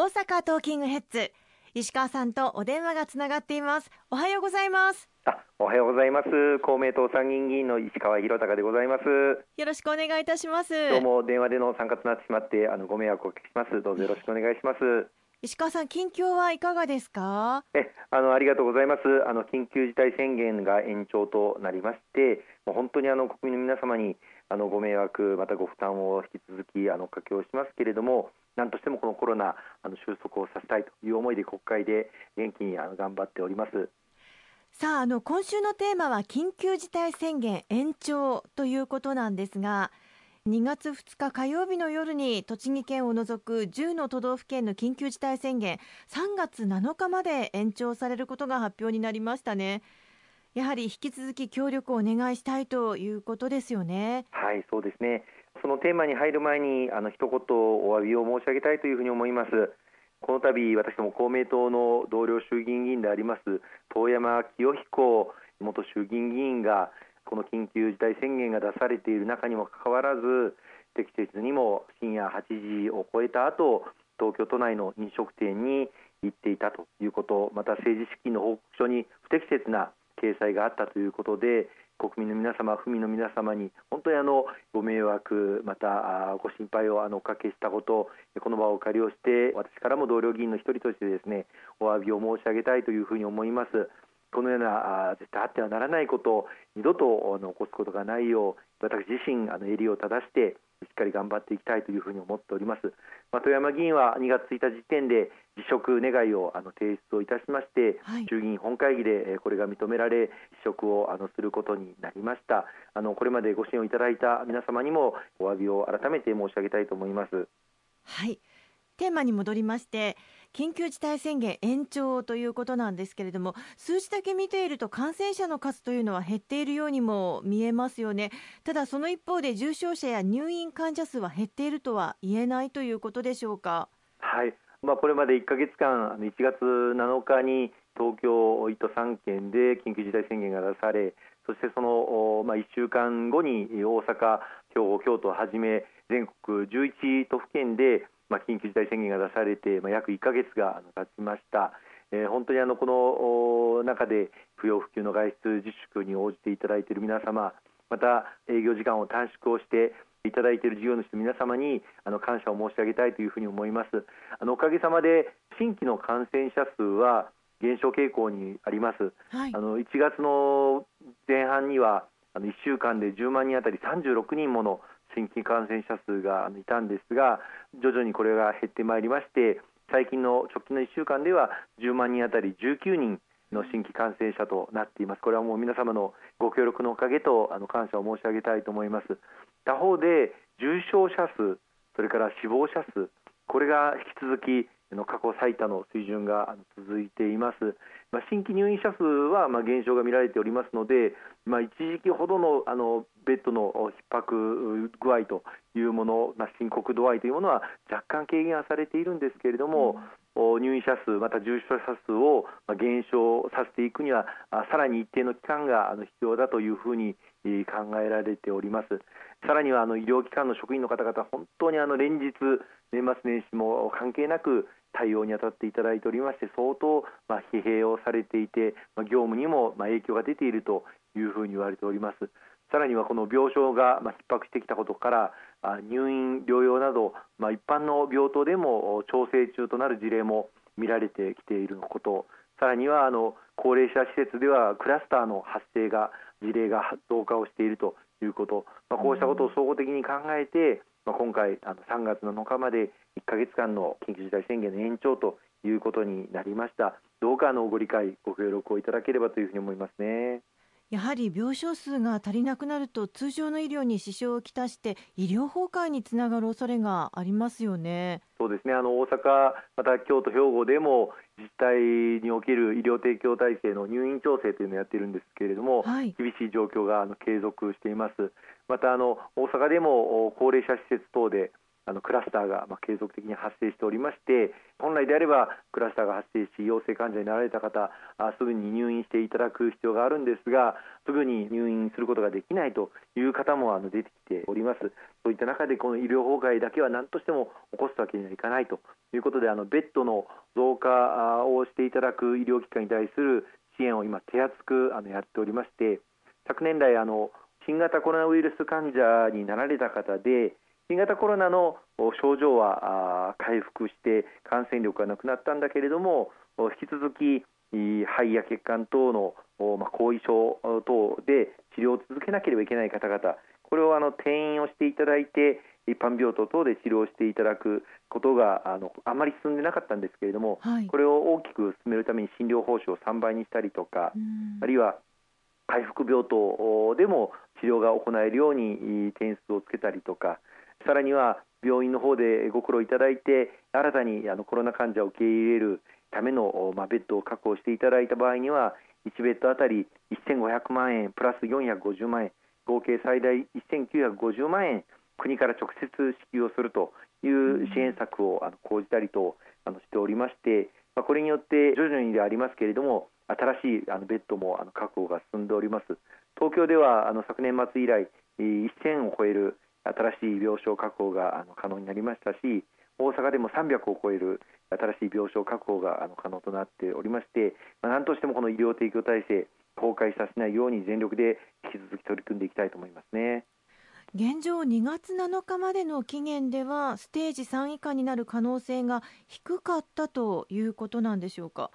大阪トーキングヘッズ石川さんとお電話がつながっています。おはようございます。あおはようございます。公明党参議院議員の石川博隆でございます。よろしくお願いいたします。どうも電話での参加となってしまってあのご迷惑をおかけします。どうぞよろしくお願いします。石川さん近況はいかがですか？えあのありがとうございます。あの緊急事態宣言が延長となりましてもう本当にあの国民の皆様にあのご迷惑またご負担を引き続きあのおかけをしますけれども何としてもこのコロナあの収束をさせたいという思いで国会で元気にあの頑張っております。さああの今週のテーマは緊急事態宣言延長ということなんですが2月2日火曜日の夜に栃木県を除く10の都道府県の緊急事態宣言3月7日まで延長されることが発表になりましたね。やはり引き続き協力をお願いしたいということですよね。はいそうですねそのテーマに入る前にあの一言お詫びを申し上げたいというふうに思います。この度私ども公明党の同僚衆議院議員であります遠山清彦元衆議院議員がこの緊急事態宣言が出されている中にもかかわらず適切にも深夜8時を超えた後東京都内の飲食店に行っていたということまた政治資金の報告書に不適切な掲載があったということで国民の皆様、府民の皆様に本当にあのご迷惑、またご心配をあのおかけしたこと、この場をお借りをして、私からも同僚議員の一人としてですねお詫びを申し上げたいというふうに思います。このような絶対あってはならないことを二度とあの起こすことがないよう私自身あの襟を正してしっかり頑張っていきたいというふうに思っております。まあ、富山議員は2月1日時点で辞職願いをあの提出をいたしまして、はい、衆議院本会議でこれが認められ辞職をあのすることになりました。あのこれまでご支援をいただいた皆様にもお詫びを改めて申し上げたいと思います。はい。テーマに戻りまして緊急事態宣言延長ということなんですけれども数字だけ見ていると感染者の数というのは減っているようにも見えますよね。ただその一方で重症者や入院患者数は減っているとは言えないということでしょうか？はい。まあ、これまで1か月間1月7日に東京1都3県で緊急事態宣言が出されそしてその、まあ、1週間後に大阪、兵庫、京都をはじめ全国11都府県でまあ、緊急事態宣言が出されて、まあ、約1か月が経ちました。えー、本当にあのこの中で不要不急の外出自粛に応じていただいている皆様また営業時間を短縮をしていただいている事業主の皆様にあの感謝を申し上げたいというふうに思います。あのおかげさまで新規の感染者数は減少傾向にあります、はい、あの1月の前半にはあの1週間で10万人あたり36人もの新規感染者数がいたんですが徐々にこれが減ってまいりまして最近の直近の1週間では10万人当たり19人の新規感染者となっています。これはもう皆様のご協力のおかげとあの感謝を申し上げたいと思います。他方で重症者数、それから死亡者数、これが引き続きの過去最多の水準が続いています。まあ、新規入院者数はまあ減少が見られておりますので、まあ、一時期ほどのあのベッドの逼迫具合というもの、まあ、深刻度合いというものは若干軽減はされているんですけれども、うん、入院者数、また重症者数を減少させていくには、さらに一定の期間が必要だというふうに考えられております。さらにはあの医療機関の職員の方々、本当にあの連日、年末年始も関係なく対応に当たっていただいておりまして相当、まあ、疲弊をされていて、ま、業務にも、まあ、影響が出ているというふうに言われておりますさらにはこの病床が、まあ、逼迫してきたことから入院療養など、まあ、一般の病棟でも調整中となる事例も見られてきていることさらにはあの高齢者施設ではクラスターの発生が事例が増加をしているということ、まあ、こうしたことを総合的に考えて、まあ、今回あの3月7日まで1か月間の緊急事態宣言の延長ということになりました。どうかのご理解、ご協力をいただければというふうに思いますね。やはり病床数が足りなくなると通常の医療に支障をきたして医療崩壊につながる恐れがありますよね。そうですね。あの大阪また京都兵庫でも自治体における医療提供体制の入院調整というのをやっているんですけれども、はい、厳しい状況があの継続しています。またあの大阪でも高齢者施設等であのクラスターがま継続的に発生しておりまして本来であればクラスターが発生し陽性患者になられた方あすぐに入院していただく必要があるんですがすぐに入院することができないという方もあの出てきております。そういった中でこの医療崩壊だけは何としても起こすわけにはいかないと。いうことであのベッドの増加をしていただく医療機関に対する支援を今手厚くあのやっておりまして昨年来あの新型コロナウイルス患者になられた方で新型コロナの症状は回復して感染力がなくなったんだけれども引き続き肺や血管等の後遺症等で治療を続けなければいけない方々これをあの転院をしていただいて一般病棟等で治療していただくことがあのあまり進んでなかったんですけれども、はい、これを大きく進めるために診療報酬を3倍にしたりとか、あるいは回復病棟でも治療が行えるように点数をつけたりとかさらには病院の方でご苦労いただいて新たにあのコロナ患者を受け入れるための、まあ、ベッドを確保していただいた場合には1ベッドあたり1500万円プラス450万円合計最大1950万円国から直接支給をするという支援策をあの講じたりとあのしておりまして、まあ、これによって徐々にでありますけれども新しいあのベッドもあの確保が進んでおります。東京ではあの昨年末以来1000を超える新しい病床確保があの可能になりましたし大阪でも300を超える新しい病床確保があの可能となっておりまして、まあ、何としてもこの医療提供体制崩壊させないように全力で引き続き取り組んでいきたいと思いますね。現状2月7日までの期限ではステージ3以下になる可能性が低かったということなんでしょうか？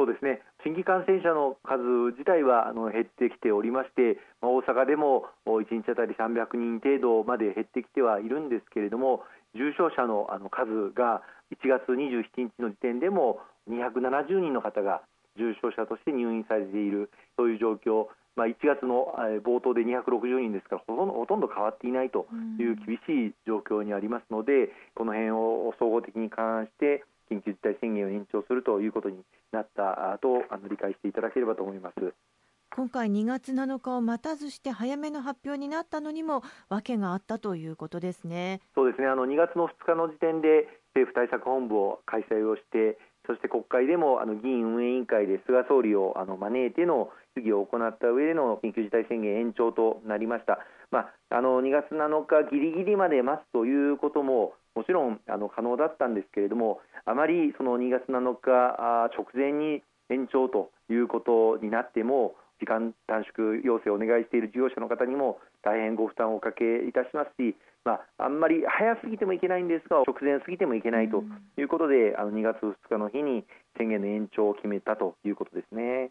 えそうですね。新規感染者の数自体はあの減ってきておりまして、まあ、大阪でも1日当たり300人程度まで減ってきてはいるんですけれども重症者のあの数が1月27日の時点でも270人の方が重症者として入院されているそういう状況、まあ、1月の冒頭で260人ですからほとんど変わっていないという厳しい状況にありますのでこの辺を総合的に勘案して緊急事態宣言を延長するということになったとあの理解していただければと思います。今回2月7日を待たずして早めの発表になったのにも訳があったということですね。そうですね。あの2月の2日の時点で政府対策本部を開催をして、そして国会でもあの議員運営委員会で菅総理をあの招いての質疑を行った上での緊急事態宣言延長となりました。まあ、あの2月7日ぎりぎりまで待つということももちろんあの可能だったんですけれども、あまりその2月7日直前に延長ということになっても時間短縮要請をお願いしている事業者の方にも大変ご負担をおかけいたしますし、まあ、あんまり早すぎてもいけないんですが直前すぎてもいけないということで、あの2月2日の日に宣言の延長を決めたということですね。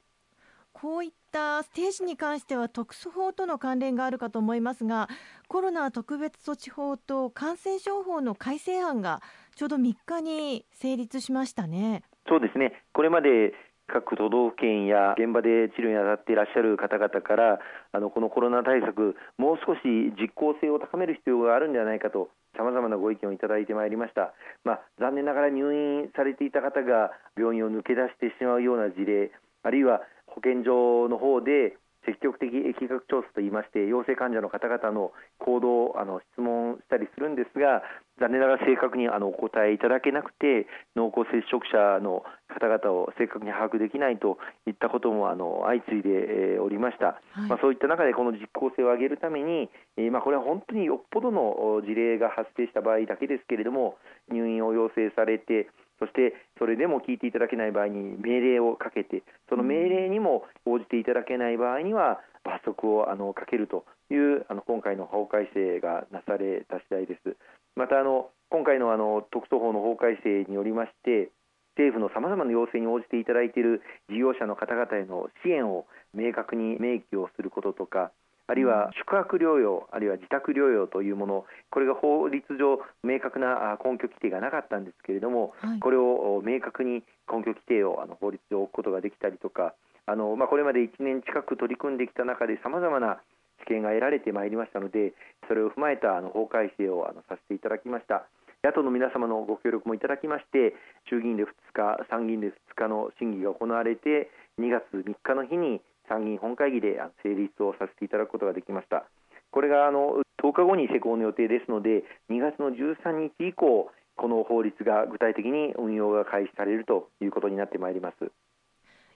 こういったステージに関しては特措法との関連があるかと思いますがコロナ特別措置法と感染症法の改正案がちょうど3日に成立しましたね。そうですねこれまで各都道府県や現場で治療に当たっていらっしゃる方々からあのこのコロナ対策もう少し実効性を高める必要があるんではないかとさまざまなご意見をいただいてまいりました、まあ、残念ながら入院されていた方が病院を抜け出してしまうような事例あるいは保健所の方で積極的疫学調査といいまして陽性患者の方々の行動をあの質問したりするんですが残念ながら正確にあのお答えいただけなくて濃厚接触者の方々を正確に把握できないといったこともあの相次いで、えー、おりました、はい、まあ、そういった中でこの実効性を上げるために、えー、まあ、これは本当によっぽどの事例が発生した場合だけですけれども入院を要請されてそしてそれでも聞いていただけない場合に命令をかけてその命令にも応じていただけない場合には罰則をあのかけるというあの今回の法改正がなされた次第です。またあの今回のあの特措法の法改正によりまして政府のさまざまな要請に応じていただいている事業者の方々への支援を明確に明記をすることとかあるいは宿泊療養、あるいは自宅療養というもの、これが法律上、明確な根拠規定がなかったんですけれども、はい、これを明確に根拠規定をあの法律上置くことができたりとか、あのまあ、これまで1年近く取り組んできた中で、さまざまな知見が得られてまいりましたので、それを踏まえたあの法改正をあのさせていただきました。野党の皆様のご協力もいただきまして、衆議院で2日、参議院で2日の審議が行われて、2月3日の日に参議院本会議で成立をさせていただくことができました。これがあの10日後に施行の予定ですので、2月の13日以降、この法律が具体的に運用が開始されるということになってまいります。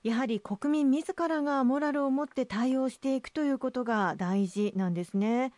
やはり国民自らがモラルを持って対応していくということが大事なんですね。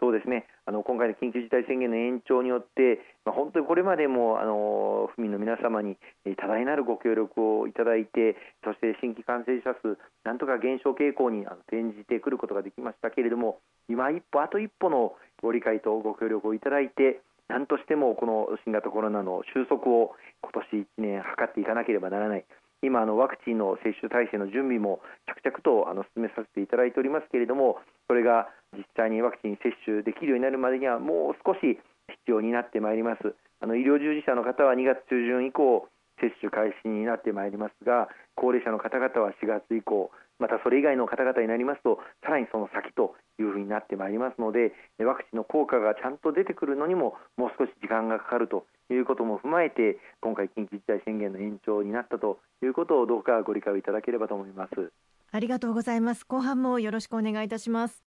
そうですね。あの今回の緊急事態宣言の延長によって、まあ、本当にこれまでもあの府民の皆様に多大なるご協力をいただいてそして新規感染者数なんとか減少傾向に転じてくることができましたけれども今一歩あと一歩のご理解とご協力をいただいて何としてもこの新型コロナの収束を今年1年図っていかなければならない。今あのワクチンの接種体制の準備も着々とあの進めさせていただいておりますけれどもそれが実際にワクチン接種できるようになるまでにはもう少し必要になってまいります。あの医療従事者の方は2月中旬以降接種開始になってまいりますが高齢者の方々は4月以降またそれ以外の方々になりますとさらにその先というふうになってまいりますのでワクチンの効果がちゃんと出てくるのにももう少し時間がかかるということも踏まえて今回緊急事態宣言の延長になったということをどうかご理解いただければと思います。ありがとうございます。後半もよろしくお願いいたします。